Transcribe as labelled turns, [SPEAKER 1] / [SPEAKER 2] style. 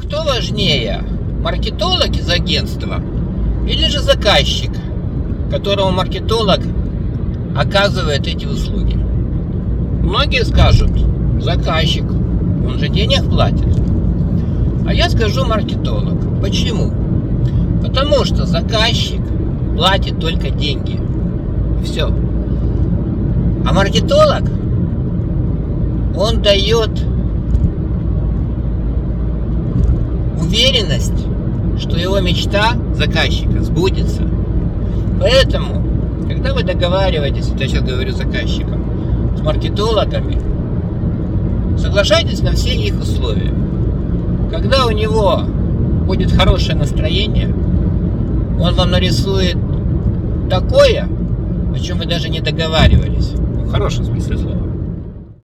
[SPEAKER 1] Кто важнее, маркетолог из агентства или же заказчик, которому маркетолог оказывает эти услуги? Многие скажут, заказчик, он же денег платит. А я скажу маркетолог. Почему? Потому что заказчик платит только деньги. Все. А маркетолог, он дает уверенность, что его мечта заказчика сбудется. Поэтому, когда вы договариваетесь, это я сейчас говорю заказчикам, с маркетологами, соглашайтесь на все их условия. Когда у него будет хорошее настроение, он вам нарисует такое, о чем вы даже не договаривались. В хорошем смысле слова.